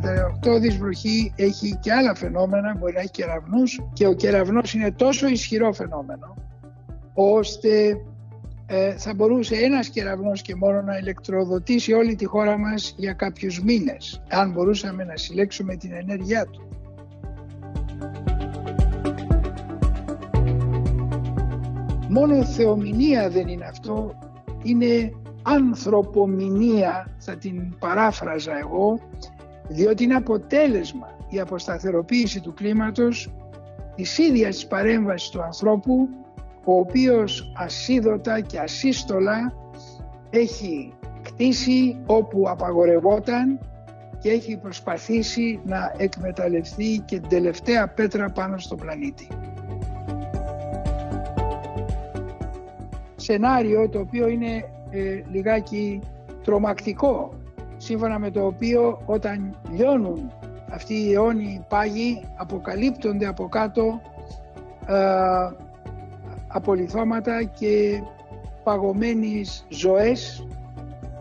καταρακτώδης βροχή έχει και άλλα φαινόμενα, μπορεί να έχει κεραυνούς και ο κεραυνός είναι τόσο ισχυρό φαινόμενο ώστε ε, θα μπορούσε ένας κεραυνός και μόνο να ηλεκτροδοτήσει όλη τη χώρα μας για κάποιους μήνες αν μπορούσαμε να συλλέξουμε την ενέργειά του. Μόνο θεομηνία δεν είναι αυτό, είναι ανθρωπομηνία θα την παράφραζα εγώ διότι είναι αποτέλεσμα η αποσταθεροποίηση του κλίματος της ίδιας της παρέμβασης του ανθρώπου ο οποίος ασίδωτα και ασύστολα έχει κτίσει όπου απαγορευόταν και έχει προσπαθήσει να εκμεταλλευτεί και την τελευταία πέτρα πάνω στο πλανήτη. Σενάριο το οποίο είναι ε, λιγάκι τρομακτικό σύμφωνα με το οποίο όταν λιώνουν αυτοί οι αιώνιοι πάγοι αποκαλύπτονται από κάτω ε, απολυθώματα και παγωμένες ζωές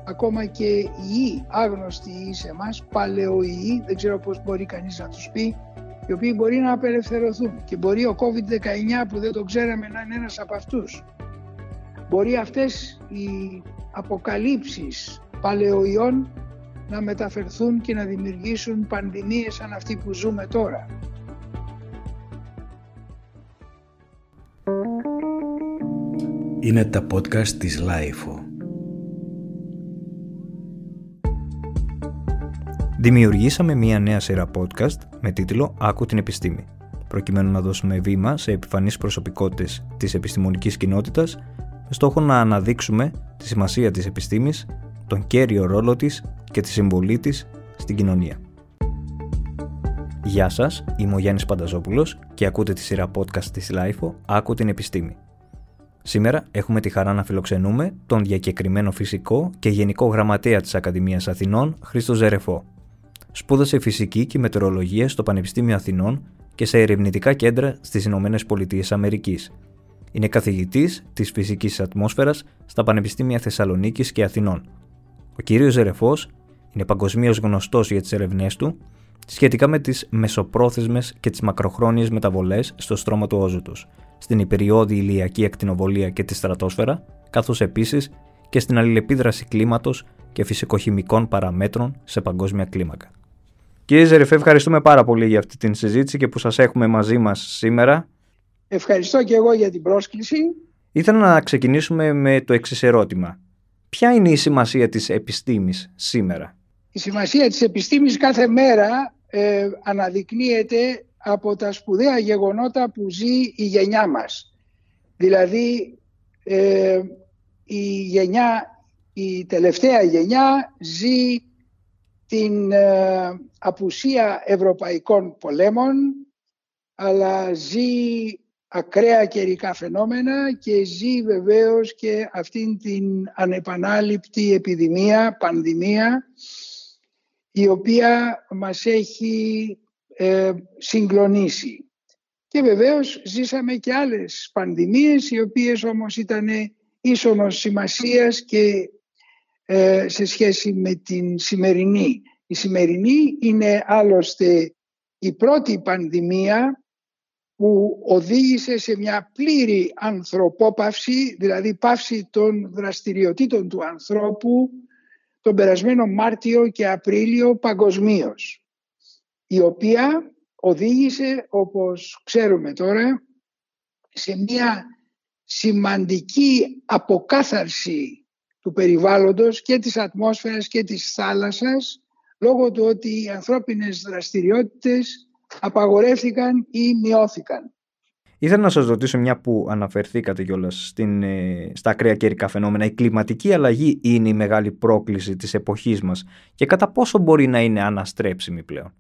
ακόμα και ιοί άγνωστοι σε εμάς, παλαιοϊοί, δεν ξέρω πώς μπορεί κανείς να τους πει, οι οποίοι μπορεί να απελευθερωθούν και μπορεί ο COVID-19 που δεν το ξέραμε να είναι ένας από αυτούς. Μπορεί αυτές οι αποκαλύψεις παλαιοϊών να μεταφερθούν και να δημιουργήσουν πανδημίες σαν αυτή που ζούμε τώρα. Είναι τα podcast της LiFO. Δημιουργήσαμε μία νέα σειρά podcast με τίτλο «Άκου την επιστήμη» προκειμένου να δώσουμε βήμα σε επιφανείς προσωπικότητες της επιστημονικής κοινότητας με στόχο να αναδείξουμε τη σημασία της επιστήμης, τον καίριο ρόλο της και τη συμβολή της στην κοινωνία. Γεια σας, είμαι ο Γιάννης Πανταζόπουλος και ακούτε τη σειρά podcast της LiFO «Άκου την επιστήμη». Σήμερα έχουμε τη χαρά να φιλοξενούμε τον διακεκριμένο φυσικό και γενικό γραμματέα της Ακαδημίας Αθηνών, Χρήστο Ζερεφό. Σπούδασε φυσική και μετεωρολογία στο Πανεπιστήμιο Αθηνών και σε ερευνητικά κέντρα στις Ηνωμένες Πολιτείες Αμερικής. Είναι καθηγητής της φυσικής ατμόσφαιρας στα Πανεπιστήμια Θεσσαλονίκης και Αθηνών. Ο κ. Ζερεφός είναι παγκοσμίως γνωστός για τις ερευνές του σχετικά με τις μεσοπρόθεσμες και τις μακροχρόνιες μεταβολές στο στρώμα του όζου τους, στην υπεριόδη ηλιακή ακτινοβολία και τη στρατόσφαιρα, καθώς επίσης και στην αλληλεπίδραση κλίματος και φυσικοχημικών παραμέτρων σε παγκόσμια κλίμακα. Κύριε Ζερεφέ, ευχαριστούμε πάρα πολύ για αυτή την συζήτηση και που σας έχουμε μαζί μας σήμερα. Ευχαριστώ και εγώ για την πρόσκληση. Ήθελα να ξεκινήσουμε με το εξής ερώτημα. Ποια είναι η σημασία της επιστήμης σήμερα; Η σημασία της επιστήμης κάθε μέρα ε, αναδεικνύεται από τα σπουδαία γεγονότα που ζει η γενιά μας. Δηλαδή ε, η γενιά, η τελευταία γενιά ζει την ε, απουσία ευρωπαϊκών πολέμων αλλά ζει ακραία καιρικά φαινόμενα και ζει βεβαίως και αυτήν την ανεπανάληπτη επιδημία, πανδημία η οποία μας έχει ε, συγκλονίσει. Και βεβαίως ζήσαμε και άλλες πανδημίες οι οποίες όμως ήταν ίσονος σημασίας και ε, σε σχέση με την σημερινή. Η σημερινή είναι άλλωστε η πρώτη πανδημία που οδήγησε σε μια πλήρη ανθρωπόπαυση, δηλαδή πάυση των δραστηριοτήτων του ανθρώπου τον περασμένο Μάρτιο και Απρίλιο παγκοσμίως, η οποία οδήγησε, όπως ξέρουμε τώρα, σε μια σημαντική αποκάθαρση του περιβάλλοντος και της ατμόσφαιρας και της θάλασσας λόγω του ότι οι ανθρώπινες δραστηριότητες απαγορεύτηκαν ή μειώθηκαν. Ήθελα να σας ρωτήσω μια που αναφερθήκατε κιόλας ε, στα ακραία καιρικά φαινόμενα. Η κλιματική αλλαγή είναι η μεγάλη πρόκληση της εποχής μας και κατά πόσο μπορεί να είναι αναστρέψιμη πλέον;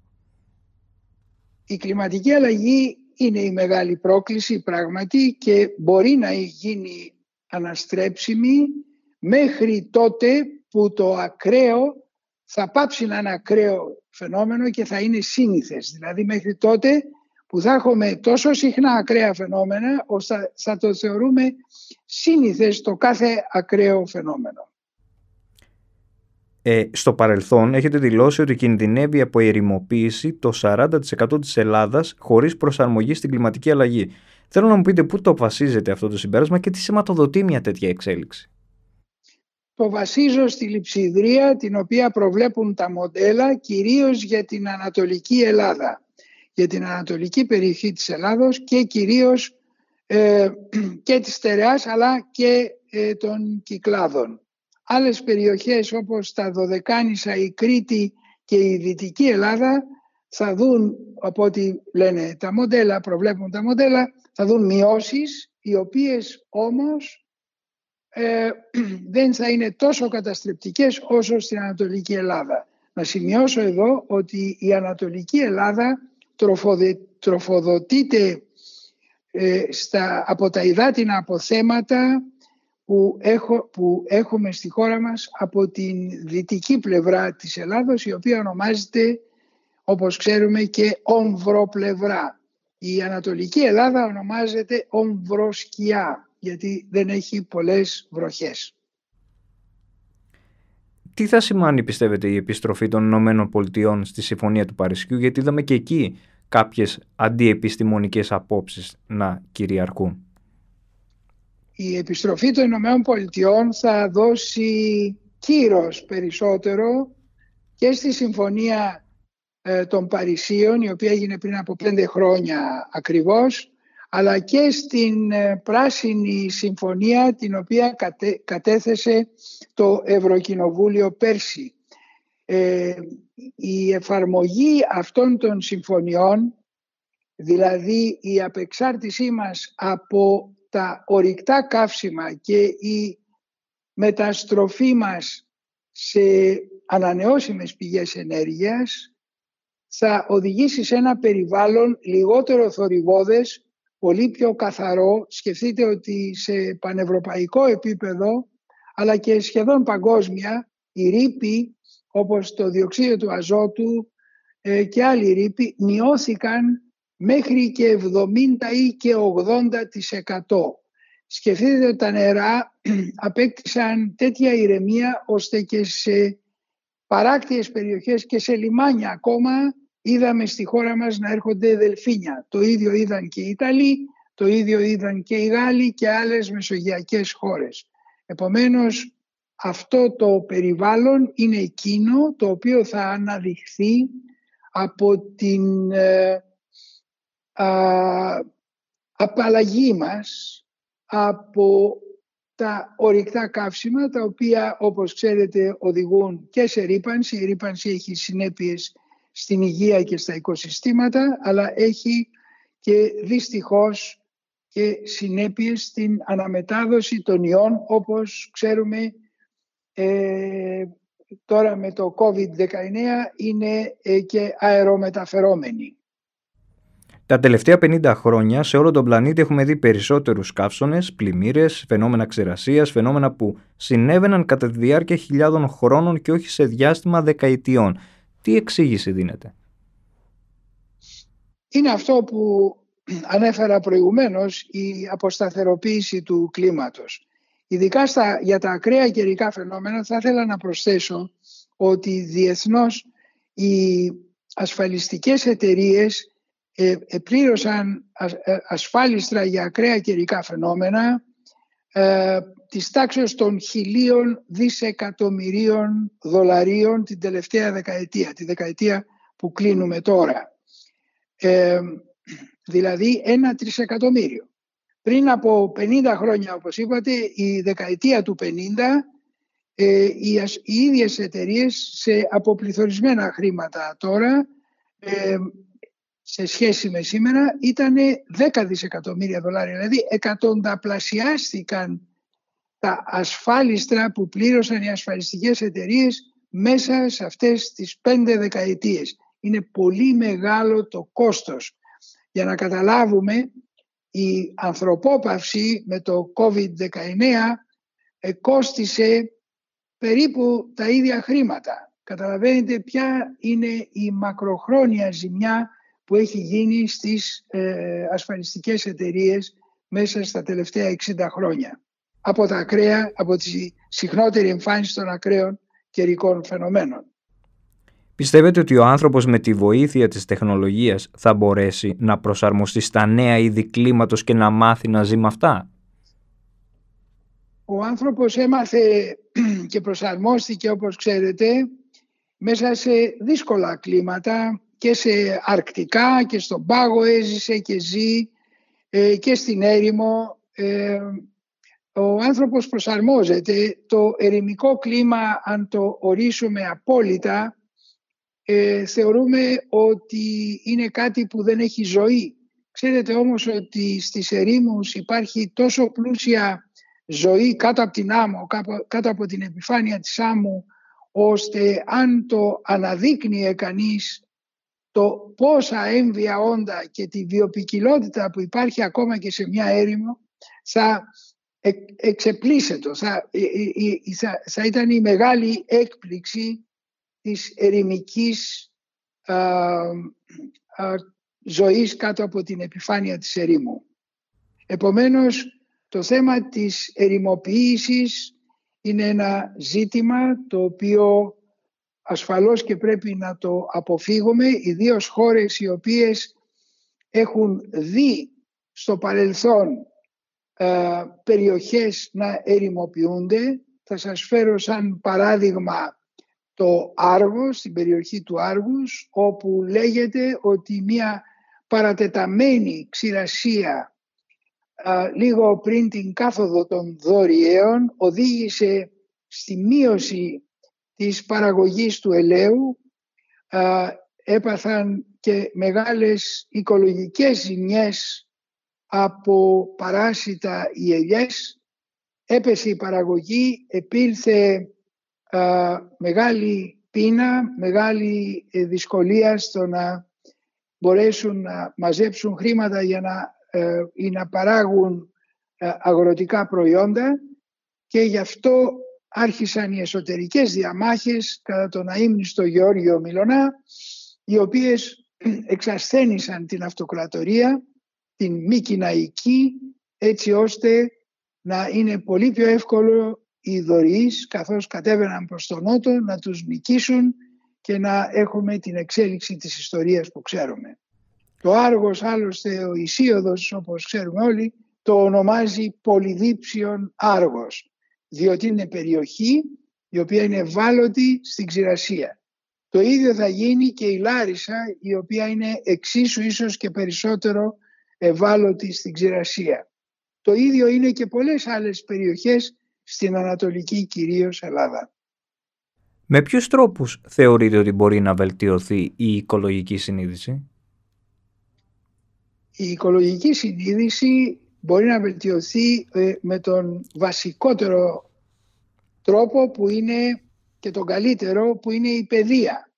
Η κλιματική αλλαγή είναι η μεγάλη πρόκληση πράγματι και μπορεί να γίνει αναστρέψιμη μέχρι τότε που το ακραίο θα πάψει να είναι ακραίο φαινόμενο και θα είναι σύνηθες. Δηλαδή μέχρι τότε που θα έχουμε τόσο συχνά ακραία φαινόμενα ώστε θα το θεωρούμε σύνηθες το κάθε ακραίο φαινόμενο. Ε, στο παρελθόν έχετε δηλώσει ότι κινδυνεύει από ερημοποίηση το 40% της Ελλάδας χωρίς προσαρμογή στην κλιματική αλλαγή. Θέλω να μου πείτε πού το βασίζεται αυτό το συμπέρασμα και τι σηματοδοτεί μια τέτοια εξέλιξη. Το βασίζω στη λειψιδρία την οποία προβλέπουν τα μοντέλα κυρίως για την Ανατολική Ελλάδα. Για την Ανατολική περιοχή της Ελλάδος και κυρίως ε, και της Στερεάς αλλά και ε, των Κυκλάδων. Άλλες περιοχές όπως τα Δωδεκάνησα, η Κρήτη και η Δυτική Ελλάδα θα δουν, από ό,τι λένε τα μοντέλα, προβλέπουν τα μοντέλα, θα δουν μειώσεις οι οποίες όμως ε, δεν θα είναι τόσο καταστρεπτικές όσο στην Ανατολική Ελλάδα. Να σημειώσω εδώ ότι η Ανατολική Ελλάδα τροφοδοτείται ε, στα, από τα υδάτινα αποθέματα που, έχω, που έχουμε στη χώρα μας από την δυτική πλευρά της Ελλάδος η οποία ονομάζεται όπως ξέρουμε και ομβροπλευρά. Η Ανατολική Ελλάδα ονομάζεται ομβροσκιά γιατί δεν έχει πολλές βροχές. Τι θα σημάνει πιστεύετε η επιστροφή των Ηνωμένων Πολιτειών στη Συμφωνία του Παρισιού γιατί είδαμε και εκεί κάποιες αντιεπιστημονικές απόψεις να κυριαρχούν. Η επιστροφή των Ηνωμένων Πολιτειών θα δώσει κύρος περισσότερο και στη Συμφωνία ε, των Παρισίων η οποία έγινε πριν από πέντε χρόνια ακριβώς αλλά και στην ε, Πράσινη Συμφωνία την οποία κατέθεσε το Ευρωκοινοβούλιο πέρσι. Ε, η εφαρμογή αυτών των συμφωνιών, δηλαδή η απεξάρτησή μας από τα ορυκτά καύσιμα και η μεταστροφή μας σε ανανεώσιμες πηγές ενέργειας θα οδηγήσει σε ένα περιβάλλον λιγότερο θορυβόδες, πολύ πιο καθαρό. Σκεφτείτε ότι σε πανευρωπαϊκό επίπεδο αλλά και σχεδόν παγκόσμια η ρήπη όπως το διοξείδιο του αζότου ε, και άλλοι ρήποι μειώθηκαν μέχρι και 70 ή και 80%. Σκεφτείτε ότι τα νερά απέκτησαν τέτοια ηρεμία ώστε και σε παράκτιες περιοχές και σε λιμάνια ακόμα είδαμε στη χώρα μας να έρχονται δελφίνια. Το ίδιο είδαν και οι Ιταλοί, το ίδιο είδαν και οι Γάλλοι και άλλες μεσογειακές χώρες. Επομένως αυτό το περιβάλλον είναι εκείνο το οποίο θα αναδειχθεί από την ε, απαλλαγή μας από τα ορυκτά καύσιμα τα οποία όπως ξέρετε οδηγούν και σε ρήπανση. Η ρήπανση έχει συνέπειες στην υγεία και στα οικοσυστήματα αλλά έχει και δυστυχώς και συνέπειες στην αναμετάδοση των ιών όπως ξέρουμε ε, τώρα με το COVID-19 είναι ε, και αερομεταφερόμενοι. Τα τελευταία 50 χρόνια σε όλο τον πλανήτη έχουμε δει περισσότερους καύσονες, πλημμύρες, φαινόμενα ξερασίας, φαινόμενα που συνέβαιναν κατά τη διάρκεια χιλιάδων χρόνων και όχι σε διάστημα δεκαετιών. Τι εξήγηση δίνεται; Είναι αυτό που ανέφερα προηγουμένως, η αποσταθεροποίηση του κλίματος. Ειδικά στα, για τα ακραία καιρικά φαινόμενα θα ήθελα να προσθέσω ότι διεθνώς οι ασφαλιστικές εταιρείες ε, πλήρωσαν ε, ασφάλιστρα για ακραία καιρικά φαινόμενα ε, της τάξης των χιλίων δισεκατομμυρίων δολαρίων την τελευταία δεκαετία, τη δεκαετία που κλείνουμε τώρα. Ε, δηλαδή ένα τρισεκατομμύριο. Πριν από 50 χρόνια, όπως είπατε, η δεκαετία του 50, ε, οι, οι ίδιες εταιρείες σε αποπληθωρισμένα χρήματα τώρα ε, σε σχέση με σήμερα ήταν 10 δισεκατομμύρια δολάρια. Δηλαδή εκατονταπλασιάστηκαν τα ασφάλιστρα που πλήρωσαν οι ασφαλιστικές εταιρείες μέσα σε αυτές τις πέντε δεκαετίες. Είναι πολύ μεγάλο το κόστος. Για να καταλάβουμε, η ανθρωπόπαυση με το COVID-19 κόστισε περίπου τα ίδια χρήματα. Καταλαβαίνετε ποια είναι η μακροχρόνια ζημιά που έχει γίνει στις ε, ασφαλιστικές εταιρείες μέσα στα τελευταία 60 χρόνια. Από τα ακραία, από τη συχνότερη εμφάνιση των ακραίων καιρικών φαινομένων. Πιστεύετε ότι ο άνθρωπος με τη βοήθεια της τεχνολογίας θα μπορέσει να προσαρμοστεί στα νέα είδη κλίματος και να μάθει να ζει με αυτά; Ο άνθρωπος έμαθε και προσαρμόστηκε όπως ξέρετε μέσα σε δύσκολα κλίματα και σε αρκτικά και στον πάγο έζησε και ζει ε, και στην έρημο. Ε, ο άνθρωπος προσαρμόζεται. Το ερημικό κλίμα αν το ορίσουμε απόλυτα ε, θεωρούμε ότι είναι κάτι που δεν έχει ζωή. Ξέρετε όμως ότι στις ερήμους υπάρχει τόσο πλούσια ζωή κάτω από την άμμο, κάτω από την επιφάνεια της άμμου, ώστε αν το αναδείκνυε κανείς το πόσα έμβια όντα και τη βιοπικιλότητα που υπάρχει ακόμα και σε μια έρημο θα εξεπλήσετο, θα, θα, θα ήταν η μεγάλη έκπληξη της ερημικής α, α, ζωής κάτω από την επιφάνεια της ερήμου. Επομένως, το θέμα της ερημοποίησης είναι ένα ζήτημα το οποίο ασφαλώς και πρέπει να το αποφύγουμε, ιδίως χώρες οι οποίες έχουν δει στο παρελθόν ε, περιοχές να ερημοποιούνται. Θα σας φέρω σαν παράδειγμα το Άργος, στην περιοχή του Άργους, όπου λέγεται ότι μια παρατεταμένη ξηρασία λίγο πριν την κάθοδο των δωριαίων οδήγησε στη μείωση της παραγωγής του ελαίου έπαθαν και μεγάλες οικολογικές ζημιές από παράσιτα οι ελιές έπεσε η παραγωγή επήλθε μεγάλη πείνα μεγάλη ε, δυσκολία στο να μπορέσουν να μαζέψουν χρήματα για να ε, ή να παράγουν ε, αγροτικά προϊόντα και γι' αυτό άρχισαν οι εσωτερικές διαμάχες κατά τον αείμνηστο Γεώργιο Μιλωνά οι οποίες εξασθένησαν την αυτοκρατορία, την μη κοιναϊκή έτσι ώστε να είναι πολύ πιο εύκολο οι δωρείς καθώς κατέβαιναν προς τον νότο να τους νικήσουν και να έχουμε την εξέλιξη της ιστορίας που ξέρουμε. Το Άργος άλλωστε ο Ισίωδος όπως ξέρουμε όλοι το ονομάζει Πολυδίψιον Άργος διότι είναι περιοχή η οποία είναι ευάλωτη στην ξηρασία. Το ίδιο θα γίνει και η Λάρισα η οποία είναι εξίσου ίσως και περισσότερο ευάλωτη στην ξηρασία. Το ίδιο είναι και πολλές άλλες περιοχές στην Ανατολική κυρίως Ελλάδα. Με ποιους τρόπους θεωρείτε ότι μπορεί να βελτιωθεί η οικολογική συνείδηση; η οικολογική συνείδηση μπορεί να βελτιωθεί ε, με τον βασικότερο τρόπο που είναι και τον καλύτερο που είναι η παιδεία.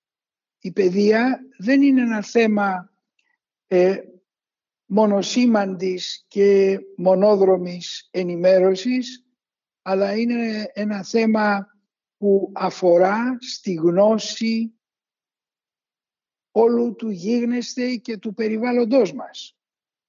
Η παιδεία δεν είναι ένα θέμα ε, μονοσήμαντης και μονόδρομης ενημέρωσης αλλά είναι ένα θέμα που αφορά στη γνώση όλου του γίγνεσθε και του περιβάλλοντός μας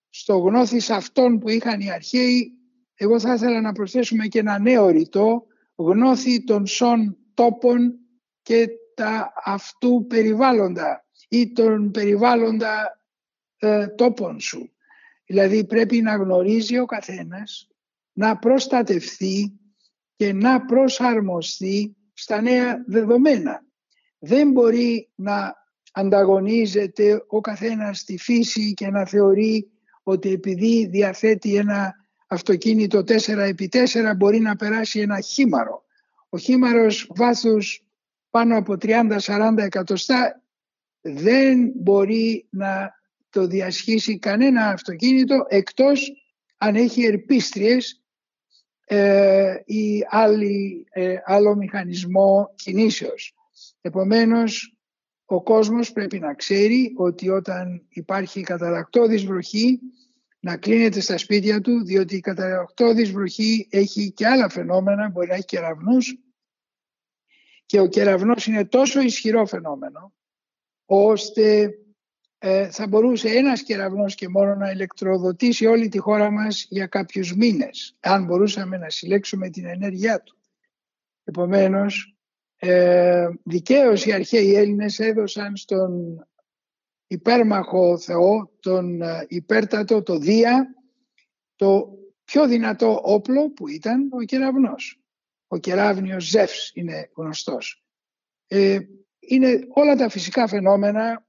στο γνώθις αυτών που είχαν οι αρχαίοι, εγώ θα ήθελα να προσθέσουμε και ένα νέο ρητό, γνώθη των σών τόπων και τα αυτού περιβάλλοντα ή των περιβάλλοντα ε, τόπων σου. Δηλαδή πρέπει να γνωρίζει ο καθένας, να προστατευθεί και να προσαρμοστεί στα νέα δεδομένα. Δεν μπορεί να ανταγωνίζεται ο καθένας στη φύση και να θεωρεί ότι επειδή διαθέτει ένα αυτοκίνητο 4x4 μπορεί να περάσει ένα χήμαρο. Ο χήμαρος βάθους πάνω από 30-40 εκατοστά δεν μπορεί να το διασχίσει κανένα αυτοκίνητο εκτός αν έχει ερπίστριες ε, ή άλλη, ε, άλλο μηχανισμό κινήσεως. Επομένως, ο κόσμος πρέπει να ξέρει ότι όταν υπάρχει καταρακτώδης βροχή να κλείνεται στα σπίτια του διότι η καταρακτώδης βροχή έχει και άλλα φαινόμενα, μπορεί να έχει κεραυνούς και ο κεραυνός είναι τόσο ισχυρό φαινόμενο ώστε ε, θα μπορούσε ένας κεραυνός και μόνο να ηλεκτροδοτήσει όλη τη χώρα μας για κάποιους μήνες αν μπορούσαμε να συλλέξουμε την ενέργειά του. Επομένως Ε, δικαίως οι αρχαίοι Έλληνες έδωσαν στον υπέρμαχο Θεό, τον ε, υπέρτατο, το Δία, το πιο δυνατό όπλο που ήταν ο κεραυνός. Ο κεράβνιος Ζεύς είναι γνωστός. Ε, είναι όλα τα φυσικά φαινόμενα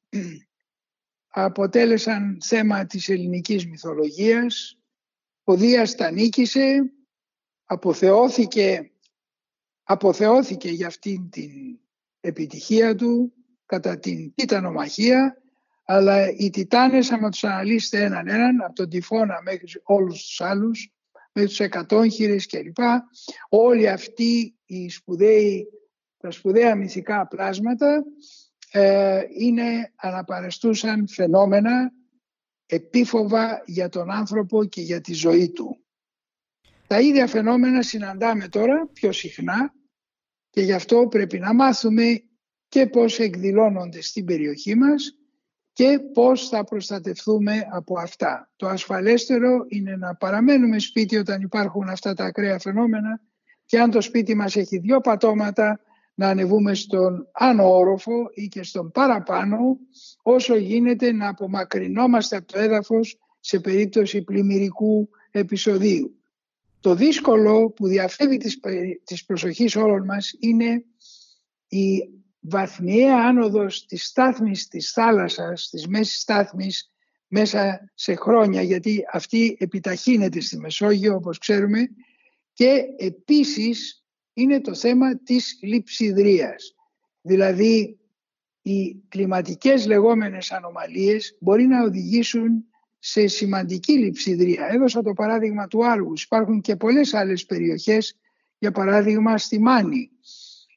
αποτέλεσαν θέμα της ελληνικής μυθολογίας. Ο Δίας τα νίκησε, αποθεώθηκε, αποθεώθηκε για αυτήν την επιτυχία του κατά την τιτανομαχία αλλά οι Τιτάνες άμα τους αναλύσετε έναν έναν από τον Τυφώνα μέχρι όλους τους άλλους με τους εκατόγχυρες κλπ. Όλοι αυτοί οι σπουδαίοι, τα σπουδαία μυθικά πλάσματα ε, είναι αναπαρεστούσαν φαινόμενα επίφοβα για τον άνθρωπο και για τη ζωή του. Τα ίδια φαινόμενα συναντάμε τώρα πιο συχνά και γι' αυτό πρέπει να μάθουμε και πώς εκδηλώνονται στην περιοχή μας και πώς θα προστατευτούμε από αυτά. Το ασφαλέστερο είναι να παραμένουμε σπίτι όταν υπάρχουν αυτά τα ακραία φαινόμενα και αν το σπίτι μας έχει δύο πατώματα να ανεβούμε στον άνω όροφο ή και στον παραπάνω όσο γίνεται να απομακρυνόμαστε από το έδαφος σε περίπτωση πλημμυρικού επεισοδίου. Το δύσκολο που διαφεύγει της, της προσοχής όλων μας είναι η βαθμιαία άνοδος της στάθμης της θάλασσας, της μέσης στάθμης μέσα σε χρόνια γιατί αυτή επιταχύνεται στη Μεσόγειο όπως ξέρουμε και επίσης είναι το θέμα της λειψιδρίας. Δηλαδή οι κλιματικές λεγόμενες ανομαλίες μπορεί να οδηγήσουν σε σημαντική λειψιδρία. Έδωσα το παράδειγμα του Άργους. Υπάρχουν και πολλές άλλες περιοχές, για παράδειγμα στη Μάνη.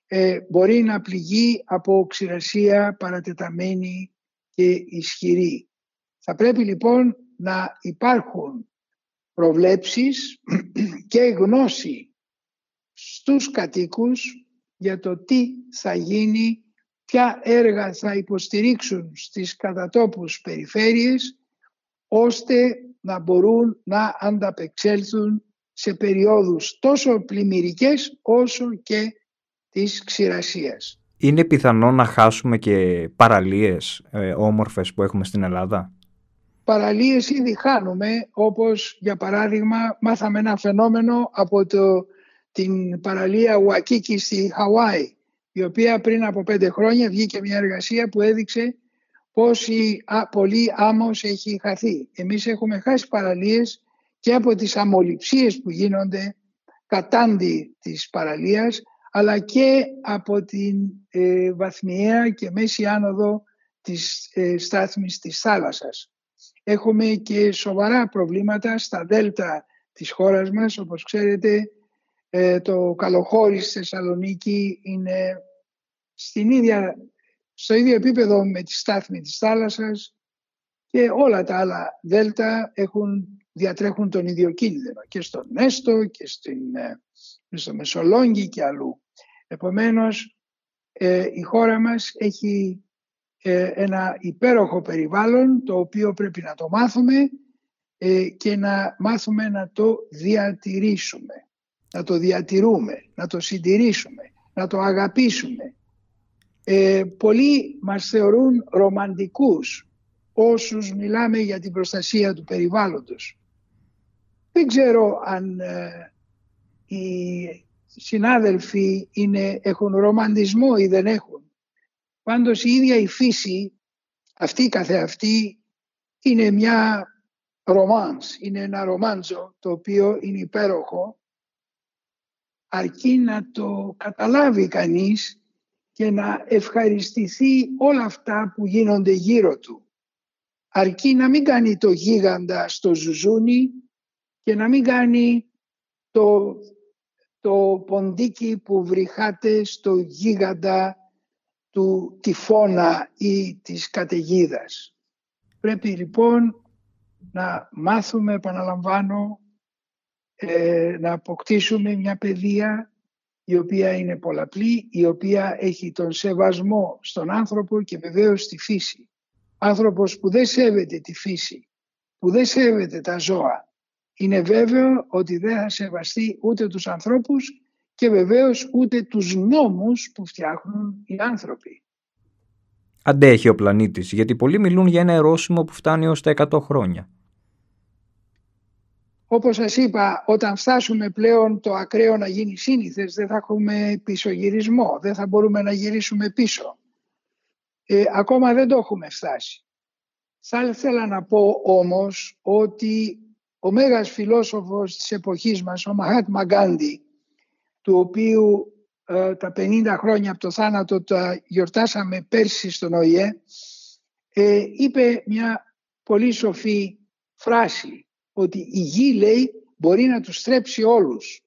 Ε, μπορεί να πληγεί από ξηρασία παρατεταμένη και ισχυρή. Θα πρέπει λοιπόν να υπάρχουν προβλέψεις και γνώση στους κατοίκους για το τι θα γίνει, ποια έργα θα υποστηρίξουν στις κατατόπους περιφέρειες ώστε να μπορούν να ανταπεξέλθουν σε περιόδους τόσο πλημμυρικές όσο και της ξηρασίας. Είναι πιθανό να χάσουμε και παραλίες ε, όμορφες που έχουμε στην Ελλάδα; Παραλίες ήδη χάνουμε, όπως για παράδειγμα μάθαμε ένα φαινόμενο από το, την παραλία Ουακίκη στη Χαουάη, η οποία πριν από πέντε χρόνια βγήκε μια εργασία που έδειξε πόση α, πολύ άμμος έχει χαθεί. Εμείς έχουμε χάσει παραλίες και από τις αμολυψίες που γίνονται κατάντι της παραλίας αλλά και από την ε, βαθμιαία και μέση άνοδο της ε, στάθμης της θάλασσας. Έχουμε και σοβαρά προβλήματα στα δέλτα της χώρας μας. Όπως ξέρετε, ε, το καλοχώρι στη Θεσσαλονίκη είναι στην ίδια, στο ίδιο επίπεδο με τη στάθμη της θάλασσας και όλα τα άλλα δέλτα έχουν, διατρέχουν τον ίδιο κίνδυνο και στον Νέστο και στην, ε, στο Μεσολόγγι και αλλού. Επομένως, ε, η χώρα μας έχει ε, ένα υπέροχο περιβάλλον το οποίο πρέπει να το μάθουμε ε, και να μάθουμε να το διατηρήσουμε. Να το διατηρούμε, να το συντηρήσουμε, να το αγαπήσουμε. Ε, πολλοί μας θεωρούν ρομαντικούς όσους μιλάμε για την προστασία του περιβάλλοντος. Δεν ξέρω αν η συνάδελφοι είναι, έχουν ρομαντισμό ή δεν έχουν. Πάντως η ίδια η φύση, αυτή καθεαυτή, είναι μια ρομάνς, είναι ένα ρομάντζο το οποίο είναι υπέροχο αρκεί να το καταλάβει κανείς και να ευχαριστηθεί όλα αυτά που γίνονται γύρω του. Αρκεί να μην κάνει το γίγαντα στο ζουζούνι και να μην κάνει το το ποντίκι που βρυχάται στο γίγαντα του τυφώνα ή της καταιγίδας. Πρέπει λοιπόν να μάθουμε, επαναλαμβάνω, ε, να αποκτήσουμε μια παιδεία η οποία είναι πολλαπλή, η οποία έχει τον σεβασμό στον άνθρωπο και βεβαίως στη φύση. Άνθρωπος που δεν σέβεται τη φύση, που δεν σέβεται τα ζώα, είναι βέβαιο ότι δεν θα σεβαστεί ούτε τους ανθρώπους και βεβαίως ούτε τους νόμους που φτιάχνουν οι άνθρωποι. Αντέχει ο πλανήτης, γιατί πολλοί μιλούν για ένα ερώσιμο που φτάνει ως τα 100 χρόνια. Όπως σας είπα, όταν φτάσουμε πλέον το ακραίο να γίνει σύνηθες, δεν θα έχουμε πισωγυρισμό, δεν θα μπορούμε να γυρίσουμε πίσω. Ε, ακόμα δεν το έχουμε φτάσει. Θα ήθελα να πω όμως ότι ο μέγας φιλόσοφος της εποχής μας, ο Μαχάτ Μαγκάντι, του οποίου ε, τα 50 χρόνια από το θάνατο τα γιορτάσαμε πέρσι στον ΟΗΕ, ε, είπε μια πολύ σοφή φράση ότι η γη λέει μπορεί να τους στρέψει όλους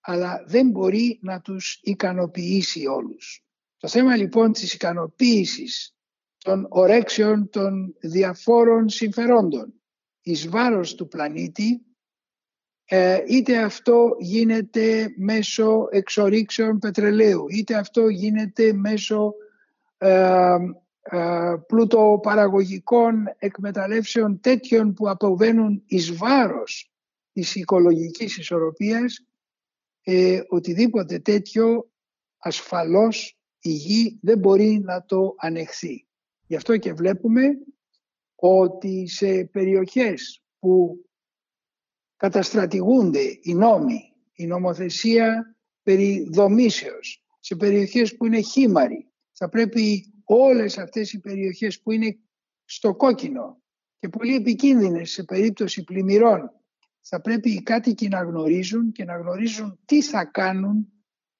αλλά δεν μπορεί να τους ικανοποιήσει όλους. Το θέμα λοιπόν της ικανοποίησης των ορέξεων των διαφόρων συμφερόντων εις βάρος του πλανήτη ε, είτε αυτό γίνεται μέσω εξορίξεων πετρελαίου είτε αυτό γίνεται μέσω ε, ε, πλούτοπαραγωγικών εκμεταλλεύσεων τέτοιων που αποβαίνουν εις βάρος της οικολογικής ισορροπίας ε, οτιδήποτε τέτοιο ασφαλώς η γη δεν μπορεί να το ανεχθεί. Γι' αυτό και βλέπουμε ότι σε περιοχές που καταστρατηγούνται οι νόμοι, η νομοθεσία περί δομήσεως, σε περιοχές που είναι χήμαροι, θα πρέπει όλες αυτές οι περιοχές που είναι στο κόκκινο και πολύ επικίνδυνες σε περίπτωση πλημμυρών θα πρέπει οι κάτοικοι να γνωρίζουν και να γνωρίζουν τι θα κάνουν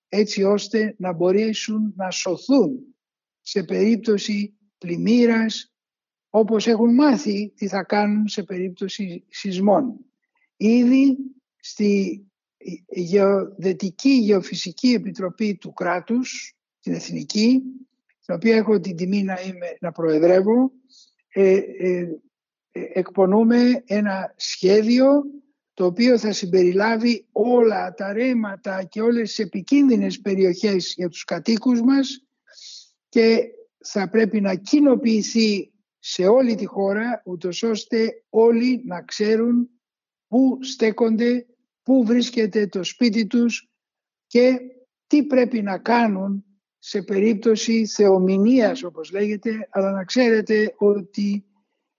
έτσι ώστε να μπορέσουν να σωθούν σε περίπτωση πλημμύρας όπως έχουν μάθει τι θα κάνουν σε περίπτωση σεισμών. Ήδη στη Γεωδετική Γεωφυσική Επιτροπή του κράτους, την Εθνική, την οποία έχω την τιμή να, είμαι, να προεδρεύω, ε, ε, ε, εκπονούμε ένα σχέδιο το οποίο θα συμπεριλάβει όλα τα ρέματα και όλες τις επικίνδυνες περιοχές για τους κατοίκους μας και θα πρέπει να κοινοποιηθεί σε όλη τη χώρα ούτως ώστε όλοι να ξέρουν πού στέκονται, πού βρίσκεται το σπίτι τους και τι πρέπει να κάνουν σε περίπτωση θεομηνίας όπως λέγεται, αλλά να ξέρετε ότι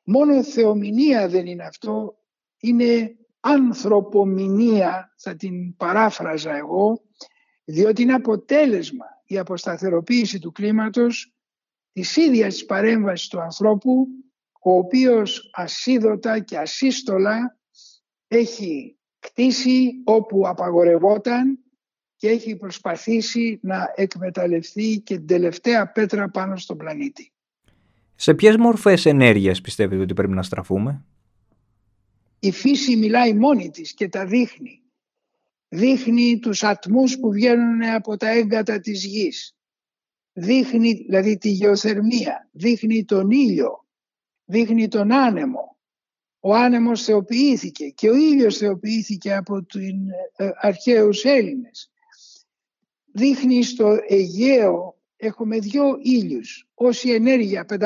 μόνο θεομηνία δεν είναι αυτό, είναι ανθρωπομηνία, θα την παράφραζα εγώ, διότι είναι αποτέλεσμα η αποσταθεροποίηση του κλίματος της ίδιας της παρέμβασης του ανθρώπου, ο οποίος ασίδωτα και ασύστολα έχει κτίσει όπου απαγορευόταν και έχει προσπαθήσει να εκμεταλλευτεί και την τελευταία πέτρα πάνω στον πλανήτη. Σε ποιες μορφές ενέργειας πιστεύετε ότι πρέπει να στραφούμε; Η φύση μιλάει μόνη της και τα δείχνει. Δείχνει τους ατμούς που βγαίνουν από τα έγκατα της γης. Δείχνει δηλαδή τη γεωθερμία, δείχνει τον ήλιο, δείχνει τον άνεμο. Ο άνεμος θεοποιήθηκε και ο ήλιος θεοποιήθηκε από τους ε, αρχαίους Έλληνες δείχνει στο Αιγαίο έχουμε δύο ήλιους. Όση ενέργεια, 500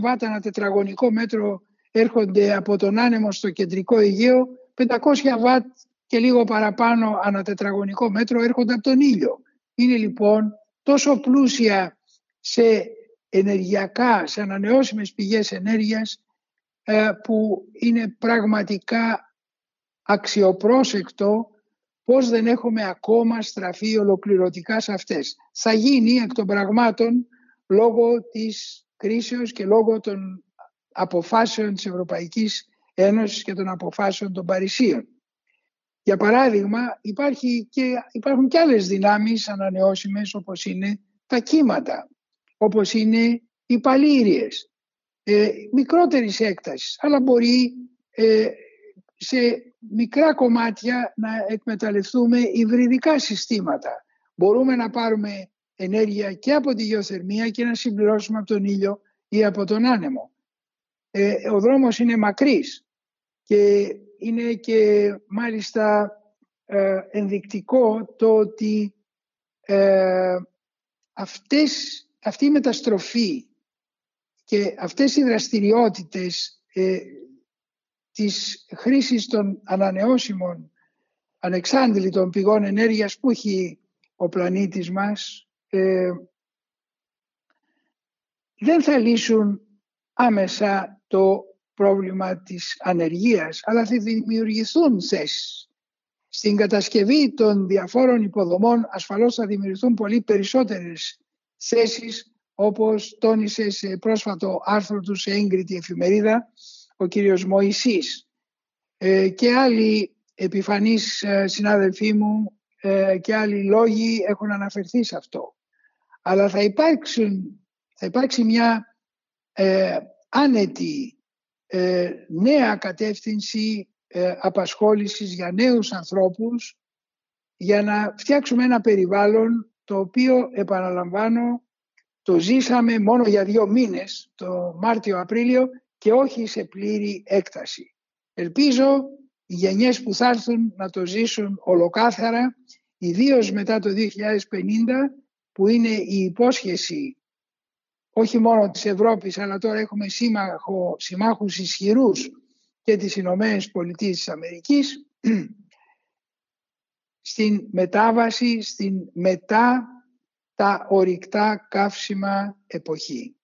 βάτα ένα τετραγωνικό μέτρο έρχονται από τον άνεμο στο κεντρικό Αιγαίο, 500 βάτ και λίγο παραπάνω ανά τετραγωνικό μέτρο έρχονται από τον ήλιο. Είναι λοιπόν τόσο πλούσια σε ενεργειακά, σε ανανεώσιμες πηγές ενέργειας ε, που είναι πραγματικά αξιοπρόσεκτο πώς δεν έχουμε ακόμα στραφεί ολοκληρωτικά σε αυτές. Θα γίνει εκ των πραγμάτων λόγω της κρίσεως και λόγω των αποφάσεων της Ευρωπαϊκής Ένωσης και των αποφάσεων των Παρισίων. Για παράδειγμα υπάρχει και, υπάρχουν και άλλες δυνάμεις ανανεώσιμες όπως είναι τα κύματα, όπως είναι οι παλήριες, ε, μικρότερης έκτασης, αλλά μπορεί ε, σε μικρά κομμάτια να εκμεταλλευτούμε υβριδικά συστήματα. Μπορούμε να πάρουμε ενέργεια και από τη γεωθερμία και να συμπληρώσουμε από τον ήλιο ή από τον άνεμο. Ε, ο δρόμος είναι μακρύς και είναι και μάλιστα ε, ενδεικτικό το ότι ε, αυτές, αυτή η μεταστροφή και αυτές οι δραστηριότητες ε, της χρήσης των ανανεώσιμων ανεξάντλητων πηγών ενέργειας που έχει ο πλανήτης μας ε, δεν θα λύσουν άμεσα το πρόβλημα της ανεργίας, αλλά θα δημιουργηθούν θέσεις. Στην κατασκευή των διαφόρων υποδομών ασφαλώς θα δημιουργηθούν πολύ περισσότερες θέσεις όπως τόνισε σε πρόσφατο άρθρο του σε έγκριτη εφημερίδα ο κύριος Μωυσής ε, και άλλοι επιφανείς ε, συνάδελφοί μου ε, και άλλοι λόγοι έχουν αναφερθεί σε αυτό. Αλλά θα, υπάρξουν, θα υπάρξει μια ε, άνετη νέα κατεύθυνση απασχόλησης για νέους ανθρώπους για να φτιάξουμε ένα περιβάλλον το οποίο επαναλαμβάνω το ζήσαμε μόνο για δύο μήνες το Μάρτιο-Απρίλιο και όχι σε πλήρη έκταση. Ελπίζω οι γενιές που θα έρθουν να το ζήσουν ολοκάθαρα, ιδίως μετά το 2050, που είναι η υπόσχεση όχι μόνο της Ευρώπης, αλλά τώρα έχουμε σύμμαχο, συμμάχους ισχυρούς και τις Ηνωμένες Πολιτείες της Αμερικής, στην μετάβαση, στην μετά τα ορυκτά καύσιμα εποχή.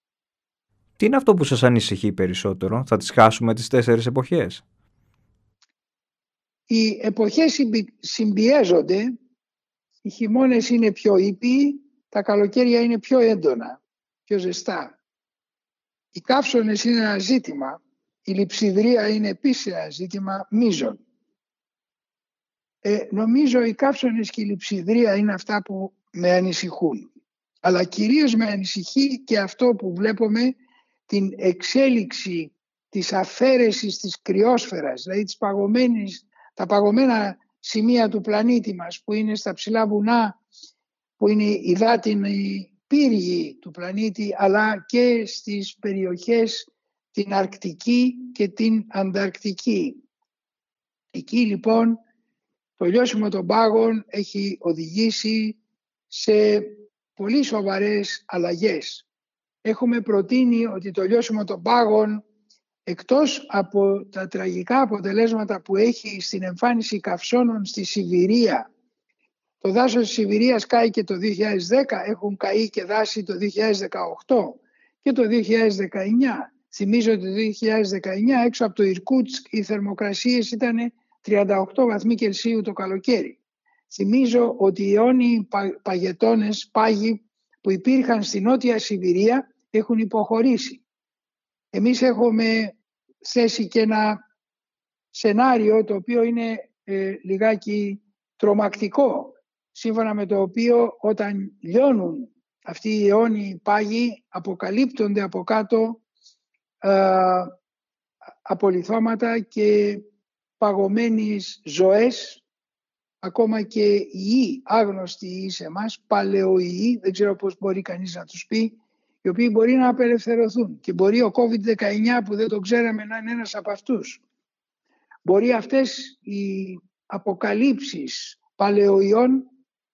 Τι είναι αυτό που σας ανησυχεί περισσότερο, θα τις χάσουμε τις τέσσερις εποχές; Οι εποχές συμπιέζονται, οι χειμώνες είναι πιο ήπιοι, τα καλοκαίρια είναι πιο έντονα, πιο ζεστά. Οι καύσονες είναι ένα ζήτημα, η λειψιδρία είναι επίσης ένα ζήτημα μείζων. Ε, νομίζω οι καύσονες και η λειψιδρία είναι αυτά που με ανησυχούν. Αλλά κυρίως με ανησυχεί και αυτό που βλέπουμε την εξέλιξη της αφαίρεσης της κρυόσφαιρας, δηλαδή της παγωμένης, τα παγωμένα σημεία του πλανήτη μας που είναι στα ψηλά βουνά, που είναι η δάτινη πύργη του πλανήτη, αλλά και στις περιοχές την Αρκτική και την Ανταρκτική. Εκεί λοιπόν το λιώσιμο των πάγων έχει οδηγήσει σε πολύ σοβαρές αλλαγές. Έχουμε προτείνει ότι το λιώσιμο των πάγων εκτός από τα τραγικά αποτελέσματα που έχει στην εμφάνιση καυσώνων στη Σιβηρία το δάσος της Σιβηρίας κάει και το 2010, έχουν καεί και δάση το 2018 και το 2019. Θυμίζω ότι το 2019 έξω από το Ιρκούτσκ οι θερμοκρασίες ήταν 38 βαθμοί Κελσίου το καλοκαίρι. Θυμίζω ότι οι αιώνιοι παγετώνες, πάγοι που υπήρχαν στη Νότια Σιβηρία έχουν υποχωρήσει. Εμείς έχουμε θέσει και ένα σενάριο το οποίο είναι ε, λιγάκι τρομακτικό σύμφωνα με το οποίο όταν λιώνουν αυτοί οι αιώνιοι πάγοι αποκαλύπτονται από κάτω ε, απολυθώματα και παγωμένες ζωές ακόμα και οι άγνωστοι σε εμάς, παλαιοϊοί, δεν ξέρω πώς μπορεί κανείς να τους πει, οι οποίοι μπορεί να απελευθερωθούν. Και μπορεί ο COVID-19 που δεν το ξέραμε να είναι ένας από αυτούς. Μπορεί αυτές οι αποκαλύψεις παλαιοϊών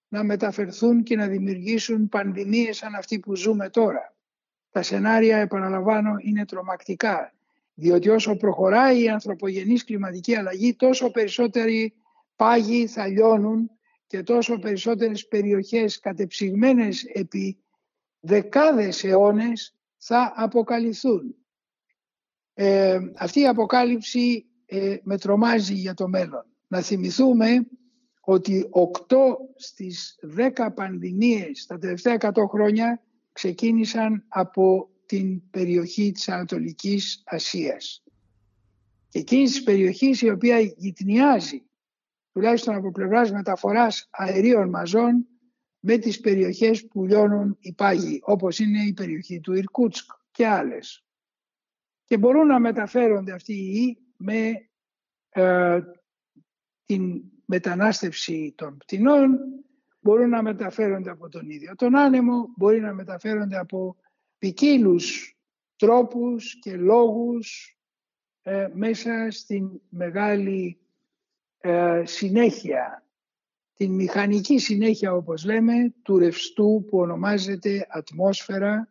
να μεταφερθούν και να δημιουργήσουν πανδημίες σαν αυτή που ζούμε τώρα. Τα σενάρια, επαναλαμβάνω, είναι τρομακτικά. Διότι όσο προχωράει η ανθρωπογενής κλιματική αλλαγή, τόσο περισσότεροι πάγοι θα λιώνουν και τόσο περισσότερες περιοχές κατεψυγμένες επί δεκάδες αιώνες θα αποκαλυφθούν. Ε, αυτή η αποκάλυψη ε, με τρομάζει για το μέλλον. Να θυμηθούμε ότι 8 στις 10 πανδημίες τα τελευταία 100 χρόνια ξεκίνησαν από την περιοχή της Ανατολικής Ασίας. Και εκείνη της περιοχής η οποία γυτνιάζει τουλάχιστον από πλευράς μεταφοράς αερίων μαζών με τις περιοχές που λιώνουν οι πάγοι, όπως είναι η περιοχή του Ιρκούτσκ και άλλες. Και μπορούν να μεταφέρονται αυτοί οι ιοί με ε, την μετανάστευση των πτηνών, μπορούν να μεταφέρονται από τον ίδιο τον άνεμο, μπορεί να μεταφέρονται από ποικίλους τρόπους και λόγους ε, μέσα στην μεγάλη ε, συνέχεια, την μηχανική συνέχεια όπως λέμε του ρευστού που ονομάζεται ατμόσφαιρα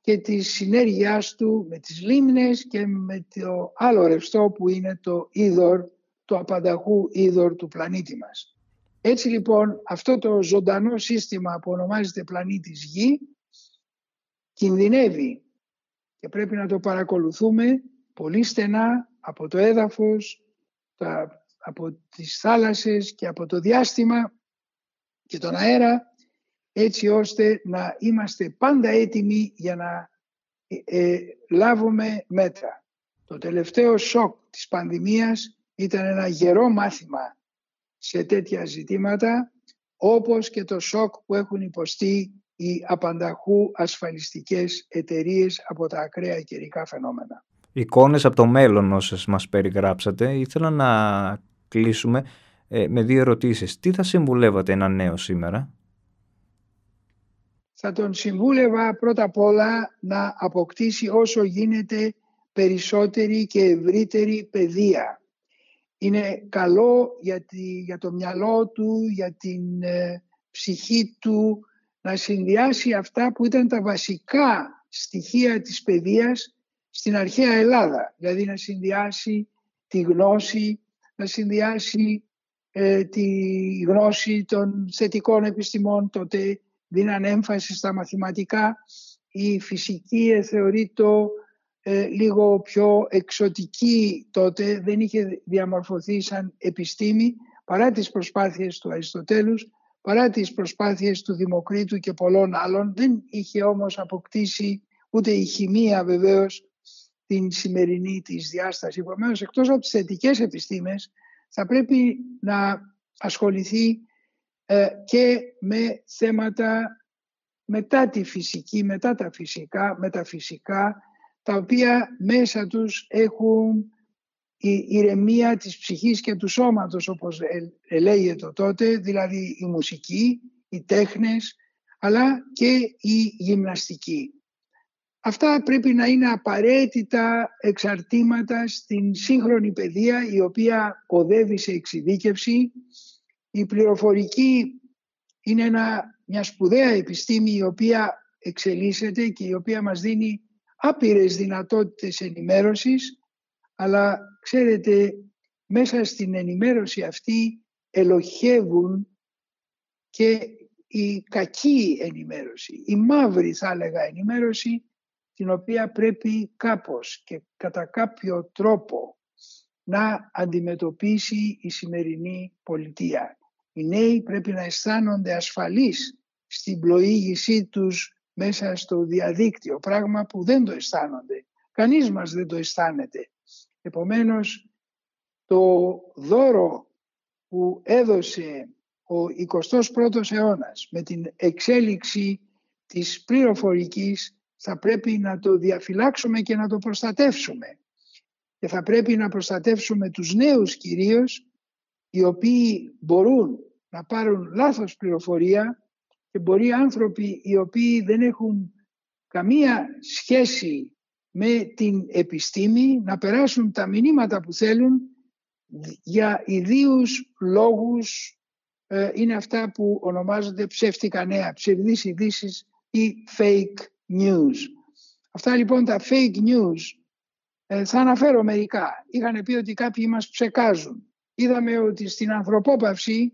και τη συνέργειάς του με τις λίμνες και με το άλλο ρευστό που είναι το είδωρ, το απανταχού είδωρ του πλανήτη μας. Έτσι λοιπόν αυτό το ζωντανό σύστημα που ονομάζεται πλανήτης Γη κινδυνεύει και πρέπει να το παρακολουθούμε πολύ στενά από το έδαφος, από τις θάλασσες και από το διάστημα και τον αέρα έτσι ώστε να είμαστε πάντα έτοιμοι για να ε, ε, λάβουμε μέτρα. Το τελευταίο σοκ της πανδημίας ήταν ένα γερό μάθημα σε τέτοια ζητήματα όπως και το σοκ που έχουν υποστεί οι απανταχού ασφαλιστικές εταιρείες από τα ακραία καιρικά φαινόμενα. Εικόνες από το μέλλον όσες μας περιγράψατε. Ήθελα να κλείσουμε ε, με δύο ερωτήσεις. Τι θα συμβουλεύατε ένα νέο σήμερα; Θα τον συμβούλευα πρώτα απ' όλα να αποκτήσει όσο γίνεται περισσότερη και ευρύτερη παιδεία. Είναι καλό για, για το μυαλό του, για την ε, ψυχή του, να συνδυάσει αυτά που ήταν τα βασικά στοιχεία της παιδείας στην αρχαία Ελλάδα. Δηλαδή να συνδυάσει τη γνώση, να συνδυάσει ε, τη γνώση των θετικών επιστημών τότε δίναν έμφαση στα μαθηματικά. Η φυσική θεωρείται ε, λίγο πιο εξωτική τότε δεν είχε διαμορφωθεί σαν επιστήμη παρά τις προσπάθειες του Αριστοτέλους παρά τις προσπάθειες του Δημοκρίτου και πολλών άλλων. Δεν είχε όμως αποκτήσει ούτε η χημεία βεβαίως την σημερινή της διάσταση. Επομένως εκτός από τις θετικές επιστήμες θα πρέπει να ασχοληθεί ε, και με θέματα μετά τη φυσική, μετά τα φυσικά, μεταφυσικά, τα οποία μέσα τους έχουν η ηρεμία της ψυχής και του σώματος όπως ελέγεται τότε, δηλαδή η μουσική, οι τέχνες, αλλά και η γυμναστική. Αυτά πρέπει να είναι απαραίτητα εξαρτήματα στην σύγχρονη παιδεία η οποία οδεύει σε εξειδίκευση. Η πληροφορική είναι ένα, μια σπουδαία επιστήμη η οποία εξελίσσεται και η οποία μας δίνει άπειρες δυνατότητες ενημέρωσης αλλά ξέρετε μέσα στην ενημέρωση αυτή ελοχεύουν και η κακή ενημέρωση, η μαύρη θα έλεγα ενημέρωση την οποία πρέπει κάπως και κατά κάποιο τρόπο να αντιμετωπίσει η σημερινή πολιτεία. Οι νέοι πρέπει να αισθάνονται ασφαλείς στην πλοήγησή τους μέσα στο διαδίκτυο, πράγμα που δεν το αισθάνονται. Κανείς μας δεν το αισθάνεται. Επομένως, το δώρο που έδωσε ο 21ος αιώνας με την εξέλιξη της πληροφορικής θα πρέπει να το διαφυλάξουμε και να το προστατεύσουμε. Και θα πρέπει να προστατεύσουμε τους νέους κυρίως, οι οποίοι μπορούν να πάρουν λάθος πληροφορία και μπορεί άνθρωποι οι οποίοι δεν έχουν καμία σχέση με την επιστήμη να περάσουν τα μηνύματα που θέλουν για ιδίους λόγους ε, είναι αυτά που ονομάζονται ψεύτικα νέα, ψευδείς ειδήσεις ή fake news. Αυτά λοιπόν τα fake news ε, θα αναφέρω μερικά. Είχαν πει ότι κάποιοι μας ψεκάζουν. Είδαμε ότι στην ανθρωπόπαυση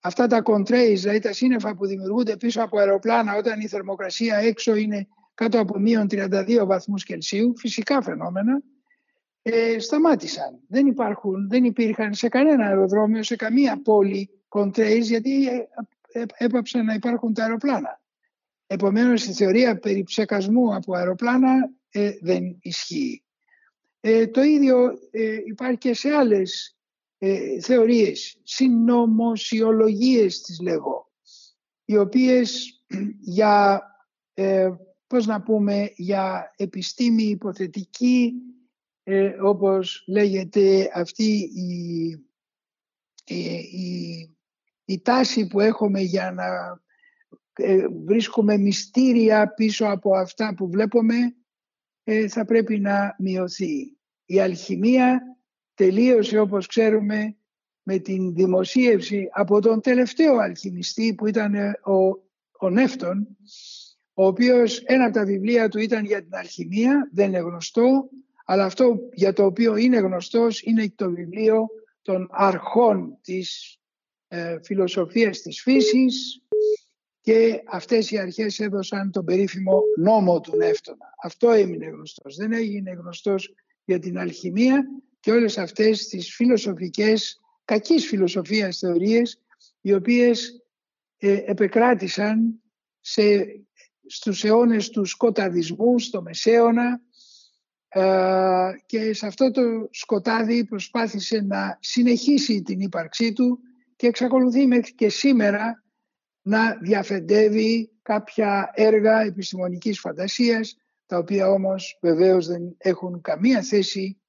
αυτά τα contrails, δηλαδή τα σύννεφα που δημιουργούνται πίσω από αεροπλάνα όταν η θερμοκρασία έξω είναι κάτω από μείον 32 βαθμούς Κελσίου, φυσικά φαινόμενα, ε, σταμάτησαν. Δεν, υπάρχουν, δεν υπήρχαν σε κανένα αεροδρόμιο, σε καμία πόλη contrails, γιατί ε, ε, έπαψαν να υπάρχουν τα αεροπλάνα. Επομένως η θεωρία περί ψεκασμού από αεροπλάνα ε, δεν ισχύει. Ε, το ίδιο ε, υπάρχει και σε άλλες ε, θεωρίες, συνωμοσιολογίες τις λέγω, οι οποίες για, πώς να πούμε, για επιστήμη υποθετική, όπως λέγεται αυτή η, η, η τάση που έχουμε για να ε, βρίσκουμε μυστήρια πίσω από αυτά που βλέπουμε ε, θα πρέπει να μειωθεί. Η αλχημία τελείωσε όπως ξέρουμε με την δημοσίευση από τον τελευταίο αλχημιστή που ήταν ε, ο, ο Νεύτων ο οποίος ένα από τα βιβλία του ήταν για την αλχημία, δεν είναι γνωστό, αλλά αυτό για το οποίο είναι γνωστός είναι το βιβλίο των αρχών της ε, φιλοσοφίας της φύσης και αυτές οι αρχές έδωσαν τον περίφημο νόμο του Νεύτωνα. Αυτό έμεινε γνωστός. Δεν έγινε γνωστός για την αλχημία και όλες αυτές τις φιλοσοφικές, κακής φιλοσοφίας θεωρίες, οι οποίες ε, επεκράτησαν σε, στους αιώνες του σκοταδισμού, στο Μεσαίωνα ε, και σε αυτό το σκοτάδι προσπάθησε να συνεχίσει την ύπαρξή του και εξακολουθεί μέχρι και σήμερα να διαφεντεύει κάποια έργα επιστημονικής φαντασίας τα οποία όμως βεβαίως δεν έχουν καμία θέση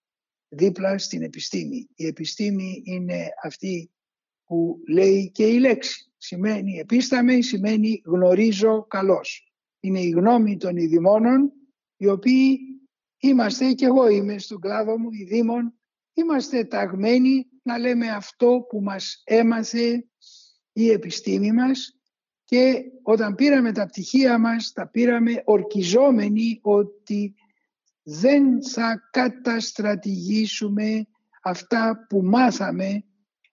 δίπλα στην επιστήμη. Η επιστήμη είναι αυτή που λέει και η λέξη. Σημαίνει επίσταμε, σημαίνει γνωρίζω καλώς. Είναι η γνώμη των ειδημόνων οι οποίοι είμαστε και εγώ είμαι στον κλάδο μου, οι δήμον, είμαστε ταγμένοι να λέμε αυτό που μας έμαθε η επιστήμη μας και όταν πήραμε τα πτυχία μας τα πήραμε ορκιζόμενοι ότι δεν θα καταστρατηγήσουμε αυτά που μάθαμε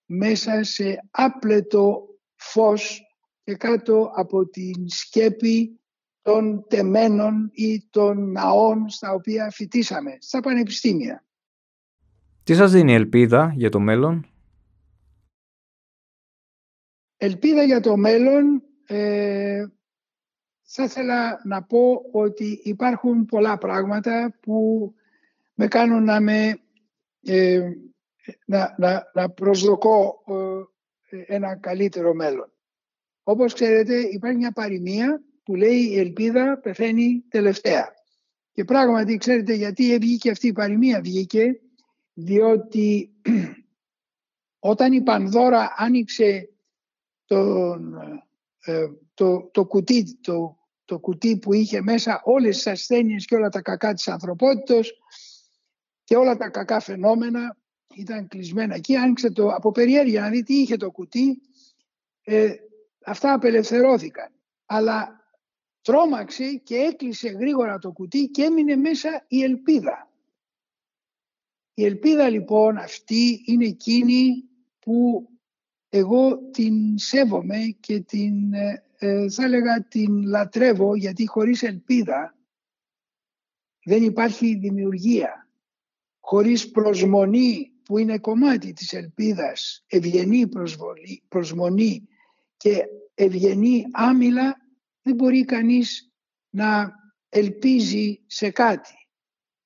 μέσα σε άπλετο φως και κάτω από την σκέπη των τεμένων ή των ναών στα οποία φοιτήσαμε, στα πανεπιστήμια. Τι σας δίνει ελπίδα για το μέλλον; Ελπίδα για το μέλλον ε, θα ήθελα να πω ότι υπάρχουν πολλά πράγματα που με κάνουν να, με, ε, να, να, να προσδοκώ ε, ένα καλύτερο μέλλον. Όπως ξέρετε υπάρχει μια παροιμία που λέει η ελπίδα πεθαίνει τελευταία. Και πράγματι ξέρετε γιατί βγήκε αυτή η παροιμία; Βγήκε διότι όταν η Πανδώρα άνοιξε τον, ε, το, το, κουτί, το, το κουτί που είχε μέσα όλες τις ασθένειες και όλα τα κακά της ανθρωπότητος και όλα τα κακά φαινόμενα ήταν κλεισμένα εκεί. Άνοιξε το από περιέργεια να δει τι είχε το κουτί. Ε, αυτά απελευθερώθηκαν. Αλλά τρόμαξε και έκλεισε γρήγορα το κουτί και έμεινε μέσα η ελπίδα. Η ελπίδα λοιπόν αυτή είναι εκείνη που εγώ την σέβομαι και την, ε, ε, θα έλεγα την λατρεύω γιατί χωρίς ελπίδα δεν υπάρχει δημιουργία. Χωρίς προσμονή που είναι κομμάτι της ελπίδας, ευγενή προσμονή και ευγενή άμυλα δεν μπορεί κανείς να ελπίζει σε κάτι.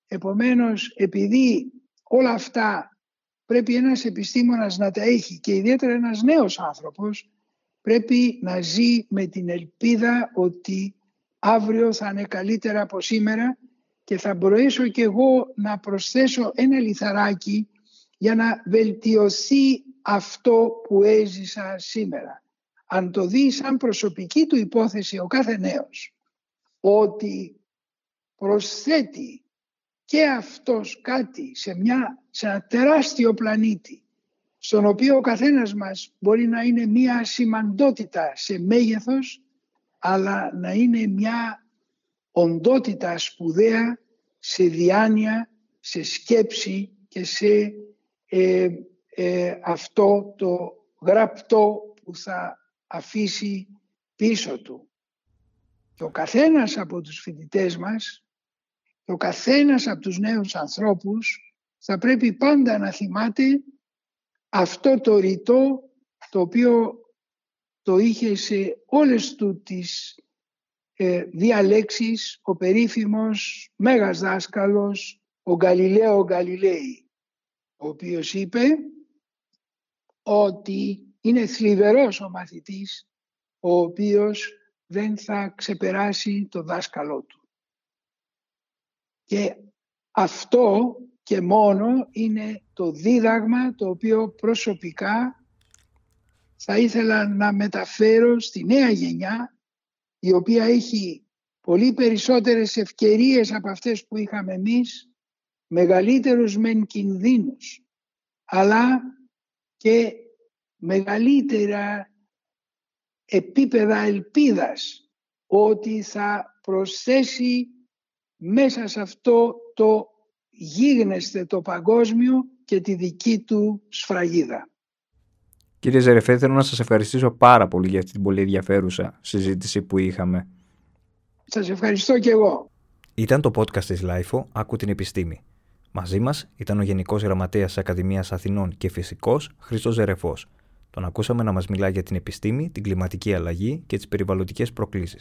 Επομένως, επειδή όλα αυτά πρέπει ένας επιστήμονας να τα έχει και ιδιαίτερα ένας νέος άνθρωπος, πρέπει να ζει με την ελπίδα ότι αύριο θα είναι καλύτερα από σήμερα και θα μπορέσω και εγώ να προσθέσω ένα λιθαράκι για να βελτιωθεί αυτό που έζησα σήμερα. Αν το δει σαν προσωπική του υπόθεση ο κάθε νέος ότι προσθέτει και αυτός κάτι σε, μια, σε ένα τεράστιο πλανήτη στον οποίο ο καθένας μας μπορεί να είναι μια σημαντότητα σε μέγεθος αλλά να είναι μια οντότητα σπουδαία σε διάνοια, σε σκέψη και σε ε, ε, αυτό το γραπτό που θα αφήσει πίσω του. Και ο καθένας από τους φοιτητές μας και ο καθένας από τους νέους ανθρώπους θα πρέπει πάντα να θυμάται αυτό το ρητό το οποίο το είχε σε όλες του τις ε, διαλέξεις ο περίφημος μέγας δάσκαλος ο Γαλιλαίο Γαλιλαίη ο οποίος είπε ότι είναι θλιβερός ο μαθητής ο οποίος δεν θα ξεπεράσει το δάσκαλό του. Και αυτό και μόνο είναι το δίδαγμα το οποίο προσωπικά θα ήθελα να μεταφέρω στη νέα γενιά η οποία έχει πολύ περισσότερες ευκαιρίες από αυτές που είχαμε εμείς, μεγαλύτερους μεν κινδύνους, αλλά και μεγαλύτερα επίπεδα ελπίδας ότι θα προσθέσει μέσα σε αυτό το γίγνεσθε το παγκόσμιο και τη δική του σφραγίδα. Κύριε Ζερεφέ, θέλω να σας ευχαριστήσω πάρα πολύ για αυτή την πολύ ενδιαφέρουσα συζήτηση που είχαμε. Σας ευχαριστώ και εγώ. Ήταν το podcast της LIFO «Άκου την επιστήμη». Μαζί μας ήταν ο Γενικός Γραμματέας της Ακαδημίας Αθηνών και φυσικός Χρήστος Ζερεφός. Τον ακούσαμε να μας μιλά για την επιστήμη, την κλιματική αλλαγή και τις περιβαλλοντικές προκλήσεις.